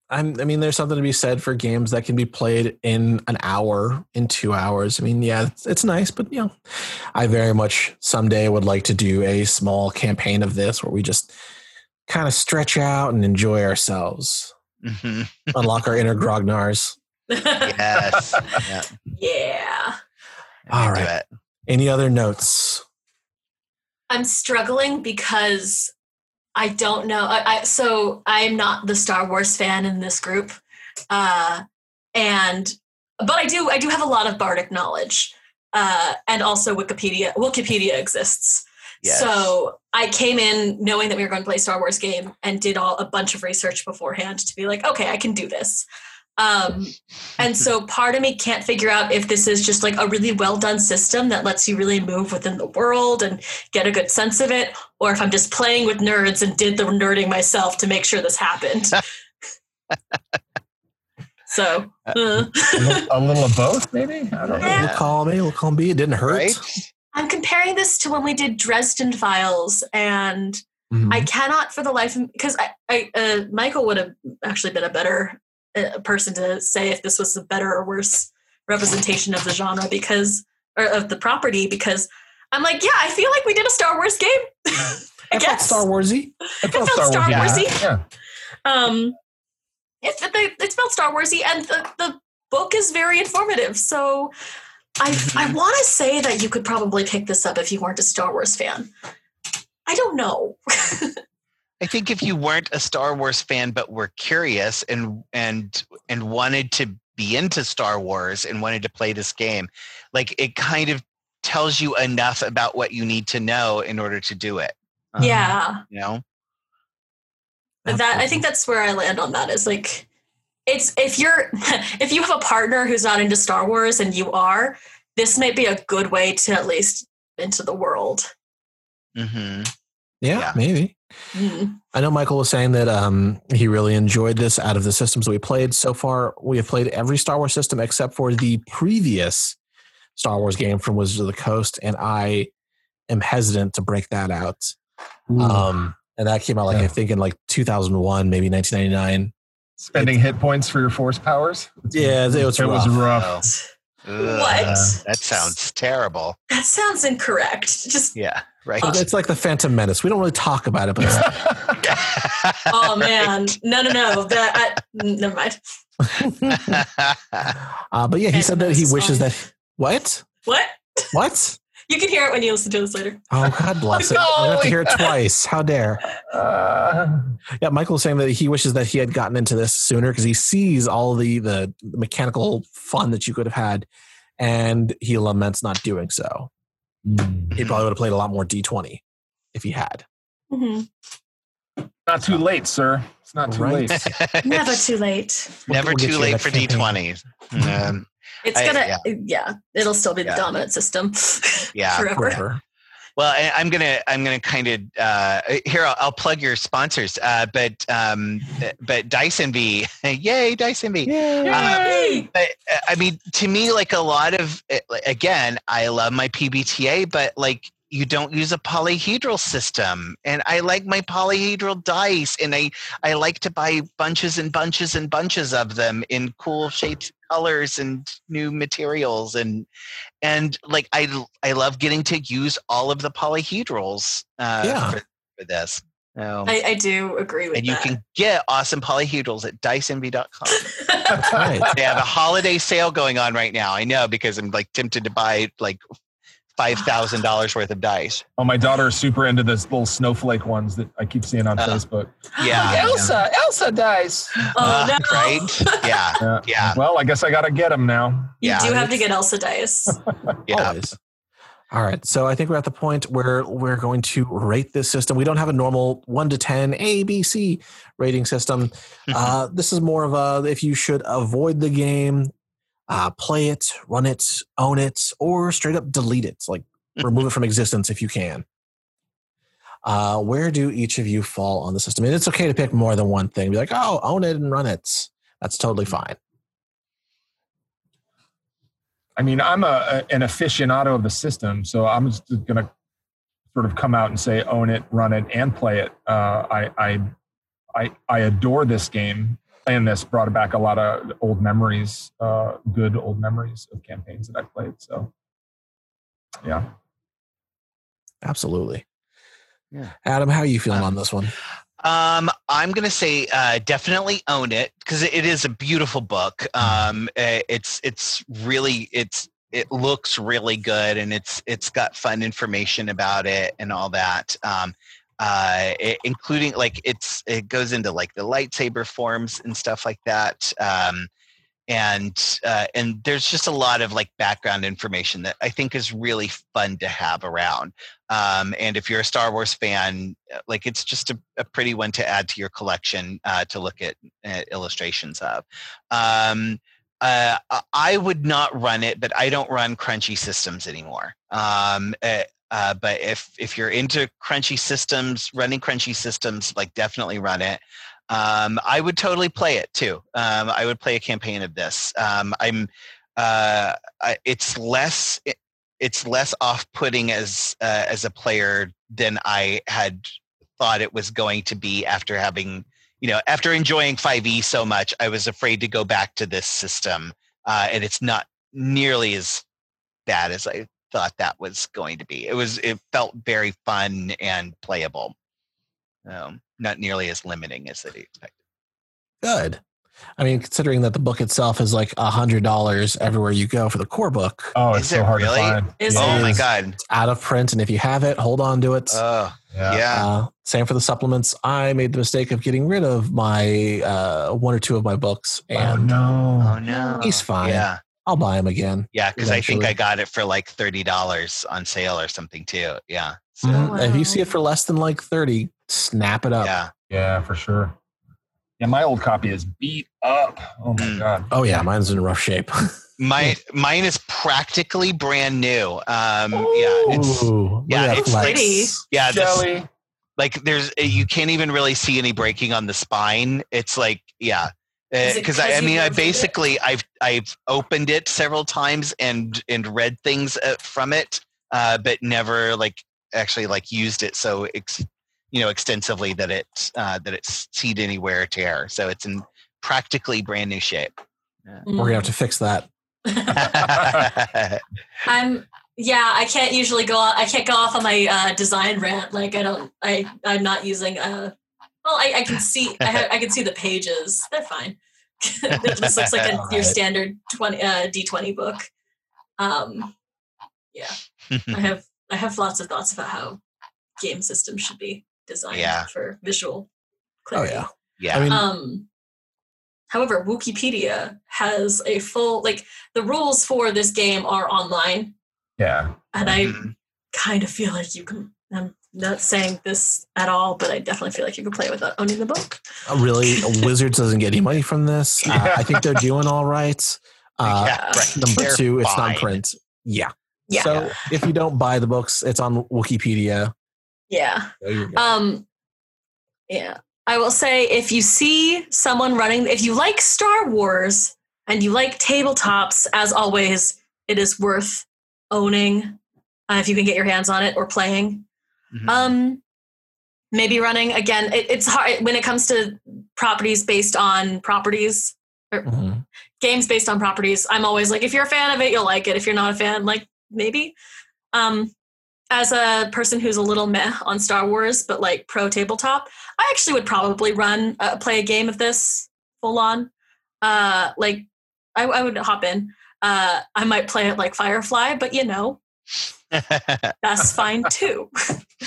I'm, I mean, there's something to be said for games that can be played in an hour, in two hours. I mean, yeah, it's, it's nice, but you know, I very much someday would like to do a small campaign of this where we just kind of stretch out and enjoy ourselves, Mhm. unlock our inner grognards. Yes yeah yeah. All into right. it. Any other notes? I'm struggling because I don't know. I, I so I'm not the Star Wars fan in this group, uh, and but I do I do have a lot of bardic knowledge, uh, and also Wikipedia Wikipedia exists. Yes. So I came in knowing that we were going to play Star Wars game and did all a bunch of research beforehand to be like, okay, I can do this. Um, and so part of me can't figure out if this is just like a really well done system that lets you really move within the world and get a good sense of it, or if I'm just playing with nerds and did the nerding myself to make sure this happened. so, uh, a, little, a little of both, maybe. I don't know. Yeah. We'll call me. We'll call me. It didn't hurt. right I'm comparing this to when we did Dresden Files and Mhm. I cannot for the life of me because I, I uh, Michael would have actually been a better uh, person to say if this was a better or worse representation of the genre because or of the property because I'm like yeah I feel like we did a Star Wars game I I felt guess Star Warsy. It felt Star yeah. Warsy. Yeah. um it, it, it felt Star Warsy and the, the book is very informative so I I want to say that you could probably pick this up if you weren't a Star Wars fan I don't know I think if you weren't a Star Wars fan but were curious and and and wanted to be into Star Wars and wanted to play this game, like it kind of tells you enough about what you need to know in order to do it. Um, yeah You know? that I think that's where I land on that is like it's if you're if you have a partner who's not into Star Wars and you are, this might be a good way to at least into the world. hmm Yeah, Yeah. maybe. Mm. I know Michael was saying that um, he really enjoyed this out of the systems that we played so far. We have played every Star Wars system except for the previous Star Wars game from Wizards of the Coast, and I am hesitant to break that out. Ooh. Um, and that came out like Yeah. I think in like 2001, maybe 1999. Spending hit points for your force powers. Yeah, it was it was rough. rough. Oh. Ugh, What? That sounds terrible. That sounds incorrect. Just Yeah, right. Uh, It's like the Phantom Menace. We don't really talk about it, but it's, oh man, no, no, no. That I, never mind. uh, but yeah, he said that he wishes that what What? what You can hear it when you listen to this later. Oh, God bless it. I have to hear it twice. How dare. Uh, Yeah, Michael's saying that he wishes that he had gotten into this sooner because he sees all the, the the mechanical fun that you could have had, and he laments not doing so. Mm, He probably would have played a lot more D20 if he had. Mhm. not too late, sir. It's not too Right. late. Never too late. Never We'll too late for campaign. D20s. Um, It's I- gonna, yeah. yeah. it'll still be the Yeah. dominant system. Yeah. forever. Forever. Well, I, I'm gonna I'm gonna kind of uh, here. I'll, I'll plug your sponsors, uh, but um, but Dice Envy, yay Dice Envy. Yay! But uh, I mean, to me, like a lot of uh, again, I love my PBTA, but like you don't use a polyhedral system, and I like my polyhedral dice, and I I like to buy bunches and bunches and bunches of them in cool shapes, colors, and new materials, and and like I I love getting to use all of the polyhedrals uh, Yeah. for, for this. So, I, I do agree with that. and you that. can get awesome polyhedrals at diceenvy.com. That's right. they have a holiday sale going on right now. I know because I'm like tempted to buy like five thousand dollars worth of dice. Oh, my daughter is super into this little snowflake ones that I keep seeing on Uh, Facebook. Yeah, Elsa, Elsa dice. oh Uh, no! right? Yeah, Yeah. yeah, Well, I guess I got to get them now. You Yeah, do have to get Elsa dice. yeah. Always. All right. So I think we're at the point where we're going to rate this system. We don't have a normal one to 10 A, B, C rating system. Uh, this is more of a if you should avoid the game, uh, play it, run it, own it, or straight up delete it. Like remove it from existence if you can. Uh, where do each of you fall on the system? And it's okay to pick more than one thing. Be like, oh, own it and run it. That's totally fine. I mean, I'm a, a- an aficionado of the system, so I'm just going to sort of come out and say own it, run it, and play it. Uh, I, I, I, I adore this game. Playing this brought back a lot of old memories, uh, good old memories of campaigns that I played. So, yeah. Absolutely. Yeah. Adam, how are you feeling Um, on this one? Um, I'm gonna say uh, definitely own it because it is a beautiful book. Um, eh, it's it's really it's it looks really good and it's it's got fun information about it and all that. Um, uh, i- including like it's it goes into like the lightsaber forms and stuff like that. Um, and uh, and there's just a lot of like background information that I think is really fun to have around. Um, and if you're a Star Wars fan, uh, like it's just a, a pretty one to add to your collection uh, to look at uh, illustrations of. Um, uh, I- I would not run it, but I don't run crunchy systems anymore. Um, uh, but if if you're into crunchy systems, running crunchy systems, like definitely run it. Um, I would totally play it too. Um, I would play a campaign of this. Um, I'm. Uh, I, it's less. It, it's less off-putting as uh, as a player than I had thought it was going to be after having you know after enjoying 5e so much i was afraid to go back to this system uh, and it's not nearly as bad as i thought that was going to be it was it felt very fun and playable um, not nearly as limiting as they expected Good. I mean, considering that the book itself is like a hundred dollars everywhere you go for the core book, Oh, Is it's so it hard really? to find. Is Yeah. oh my god it's out of print, and if you have it, hold on to it. oh Yeah. yeah Uh, same for the supplements. I made the mistake of getting rid of my uh, one or two of my books, Oh, and no. oh no He's fine. yeah I'll buy them again. yeah because i think i got it for like $30 on sale or something too yeah so Mhm. If you see it for less than like thirty, snap it up. yeah Yeah, for sure. Yeah, my old copy is beat up. Oh my Mm. god. Oh yeah, mine's in rough shape. My mine is practically brand new. Um, yeah, it's Ooh, yeah, it's flex. pretty. yeah. This, like there's you can't even really see any breaking on the spine. It's like yeah, Is it because I, 'cause I you mean I moved it? basically I've I've opened it several times and and read things uh, from it, uh, but never like actually like used it so ex, you know extensively that it uh, that it's seen any wear or tear. So it's in practically brand new shape. We're gonna have to fix that. I'm yeah, I can't usually go I can't go off on my uh, design rant. Like I don't I I'm not using uh well I, I can see I, ha- I can see the pages. They're fine. it just looks like a, your standard 20 uh, D20 book. Um yeah, I have I have lots of thoughts about how game systems should be designed Yeah. for visual Oh clarity. yeah. yeah. I mean, Um, however, Wikipedia has a full like the rules for this game are online, Yeah. and I Mhm. kind of feel like you can. I'm not saying this at all, but I definitely feel like you can play without owning the book. uh, really, Wizards doesn't get any money from this. Uh, Yeah. I think they're doing all right. Uh, yeah, right. Number They're two, it's fine. not print. Yeah. Yeah. So if you don't buy the books, it's on Wikipedia. Yeah. There you go. Um, yeah. I will say if you see someone running, if you like Star Wars and you like tabletops, as always, it is worth owning uh, if you can get your hands on it or playing. Mhm. Um, maybe running again. It, it's hard when it comes to properties based on properties, Mhm. games based on properties. I'm always like, if you're a fan of it, you'll like it. If you're not a fan, like maybe. Um, as a person who's a little meh on Star Wars, but like pro tabletop, I actually would probably run uh, play a game of this full on. Uh, like I, I would hop in. Uh, I might play it like Firefly, but you know that's fine too.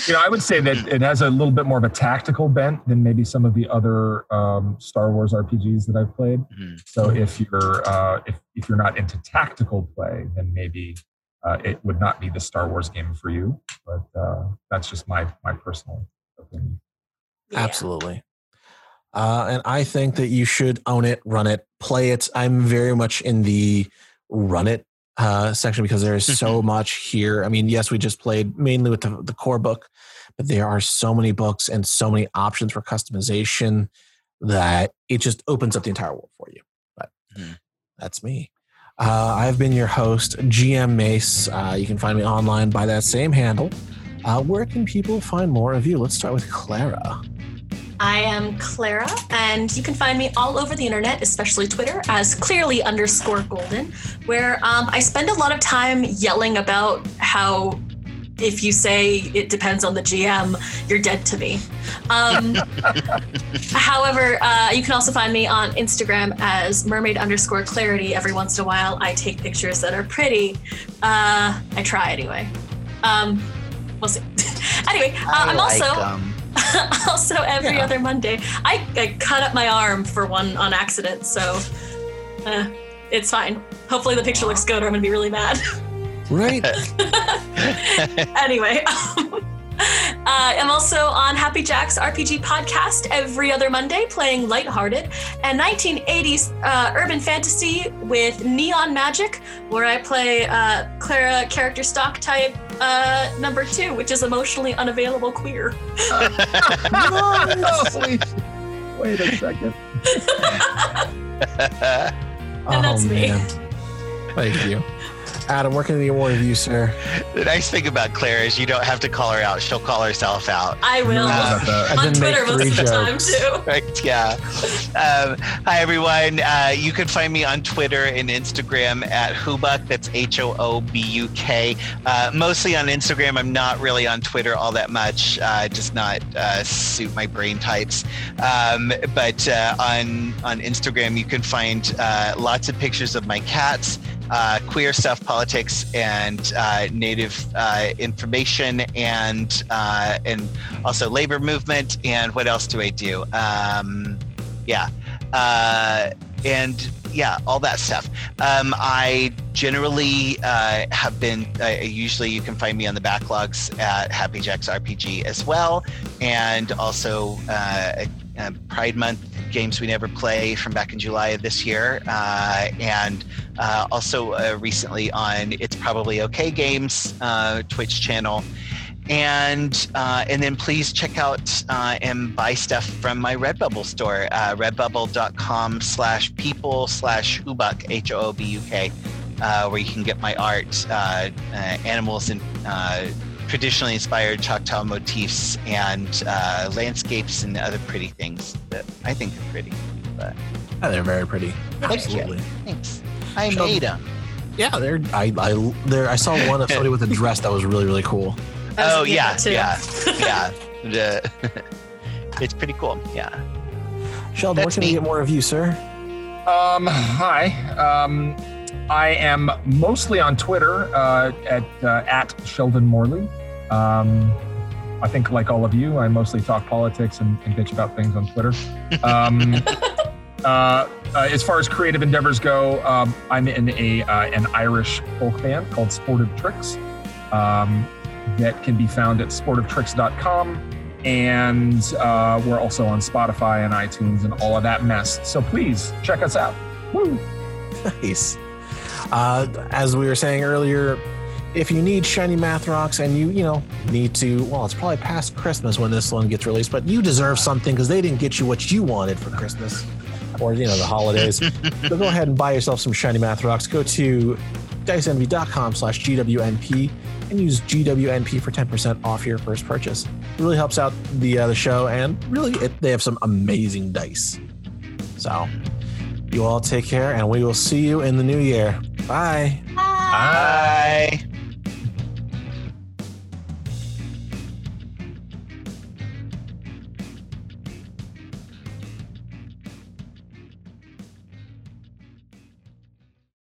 You know, I would say that it has a little bit more of a tactical bent than maybe some of the other um, Star Wars RPGs that I've played. Mhm. So if you're uh, if if you're not into tactical play, then maybe uh, it would not be the Star Wars game for you. But uh, that's just my my personal opinion. Yeah. Absolutely. Uh, and I think that you should own it, run it, play it. I'm very much in the run it uh, section because there is so much here. I mean, yes, we just played mainly with the, the core book, but there are so many books and so many options for customization that it just opens up the entire world for you. But Mhm. that's me. Uh, I've been your host, GM Mace. Uh, you can find me online by that same handle. Uh, where can people find more of you? Let's start with Clara. I am Clara, and you can find me all over the internet, especially Twitter, as clearly underscore golden, where um, I spend a lot of time yelling about how if you say it depends on the GM, you're dead to me. Um, however, uh, you can also find me on Instagram as mermaid underscore clarity. Every once in a while, I take pictures that are pretty. Uh, I try anyway. Um, we'll see. anyway, uh, I'm like also. also every Yeah. other Monday. I, I cut up my arm for one on accident, so uh, it's fine. Hopefully the picture looks good or I'm gonna be really mad. Right. anyway, um, uh, I'm also on Happy Jack's RPG podcast every other Monday, playing lighthearted and 1980s uh, urban fantasy with neon magic, where I play uh, Clara character stock type uh, number two, which is emotionally unavailable queer. Holy- Wait a second. And that's me. Thank you. Adam, where can we get more of you, sir? the nice thing about Claire is you don't have to call her out; she'll call herself out. I will. Uh, And on then Twitter most of the time too. Right, yeah. Um, hi, everyone. Uh, you can find me on Twitter and Instagram at Hoobuk. That's H O O B U K. Uh, mostly on Instagram. I'm not really on Twitter all that much. Uh, does not uh, suit my brain types. Um, but uh, on on Instagram, you can find uh, lots of pictures of my cats. Uh, queer stuff, politics, and uh, native uh, information, and uh, and also labor movement and what else do i do? Um yeah uh and yeah all that stuff. Um i generally uh have been usually you can find me on the backlogs at happy jacks rpg as well and also pride month games we never play from back in july of this year uh and uh, also uh, recently on it's probably okay games uh twitch channel. And uh, and then please check out and buy stuff from my Redbubble store, redbubble.com slash people slash hoobuk, H-O-O-B-U-K, uh, where you can get my art, animals and traditionally inspired Choctaw motifs and uh, landscapes and other pretty things that I think are pretty. Yeah, they're very pretty. Absolutely. Thanks. I Sure. made them. Yeah, they're. I. I. There. I saw one of somebody with a dress that was really, really cool. Oh, yeah, yeah. Yeah. The- it's pretty cool. Yeah. Sheldon, where That's can we get more of you, sir? Um, hi. Um, I am mostly on Twitter uh, at uh, at Sheldon Morley. Um, I think, like all of you, I mostly talk politics and, and bitch about things on Twitter. Um, uh, uh, as far as creative endeavors go, um, I'm in a uh, an Irish folk band called Sportive Tricks um, that can be found at sportivetricks.com. And uh, we're also on Spotify and iTunes and all of that mess. So please check us out. Woo! Nice. Uh, as we were saying earlier, if you need shiny math rocks and you, you know, need to, well, it's probably past Christmas when this one gets released, but you deserve something because they didn't get you what you wanted for Christmas or, you know, the holidays. so go ahead and buy yourself some shiny math rocks. Go to diceenvy.com slash GWNP and use GWNP for 10% off your first purchase. It really helps out the, uh, the show and really it, they have some amazing dice. So you all take care and we will see you in the new year. Bye. Bye. Bye.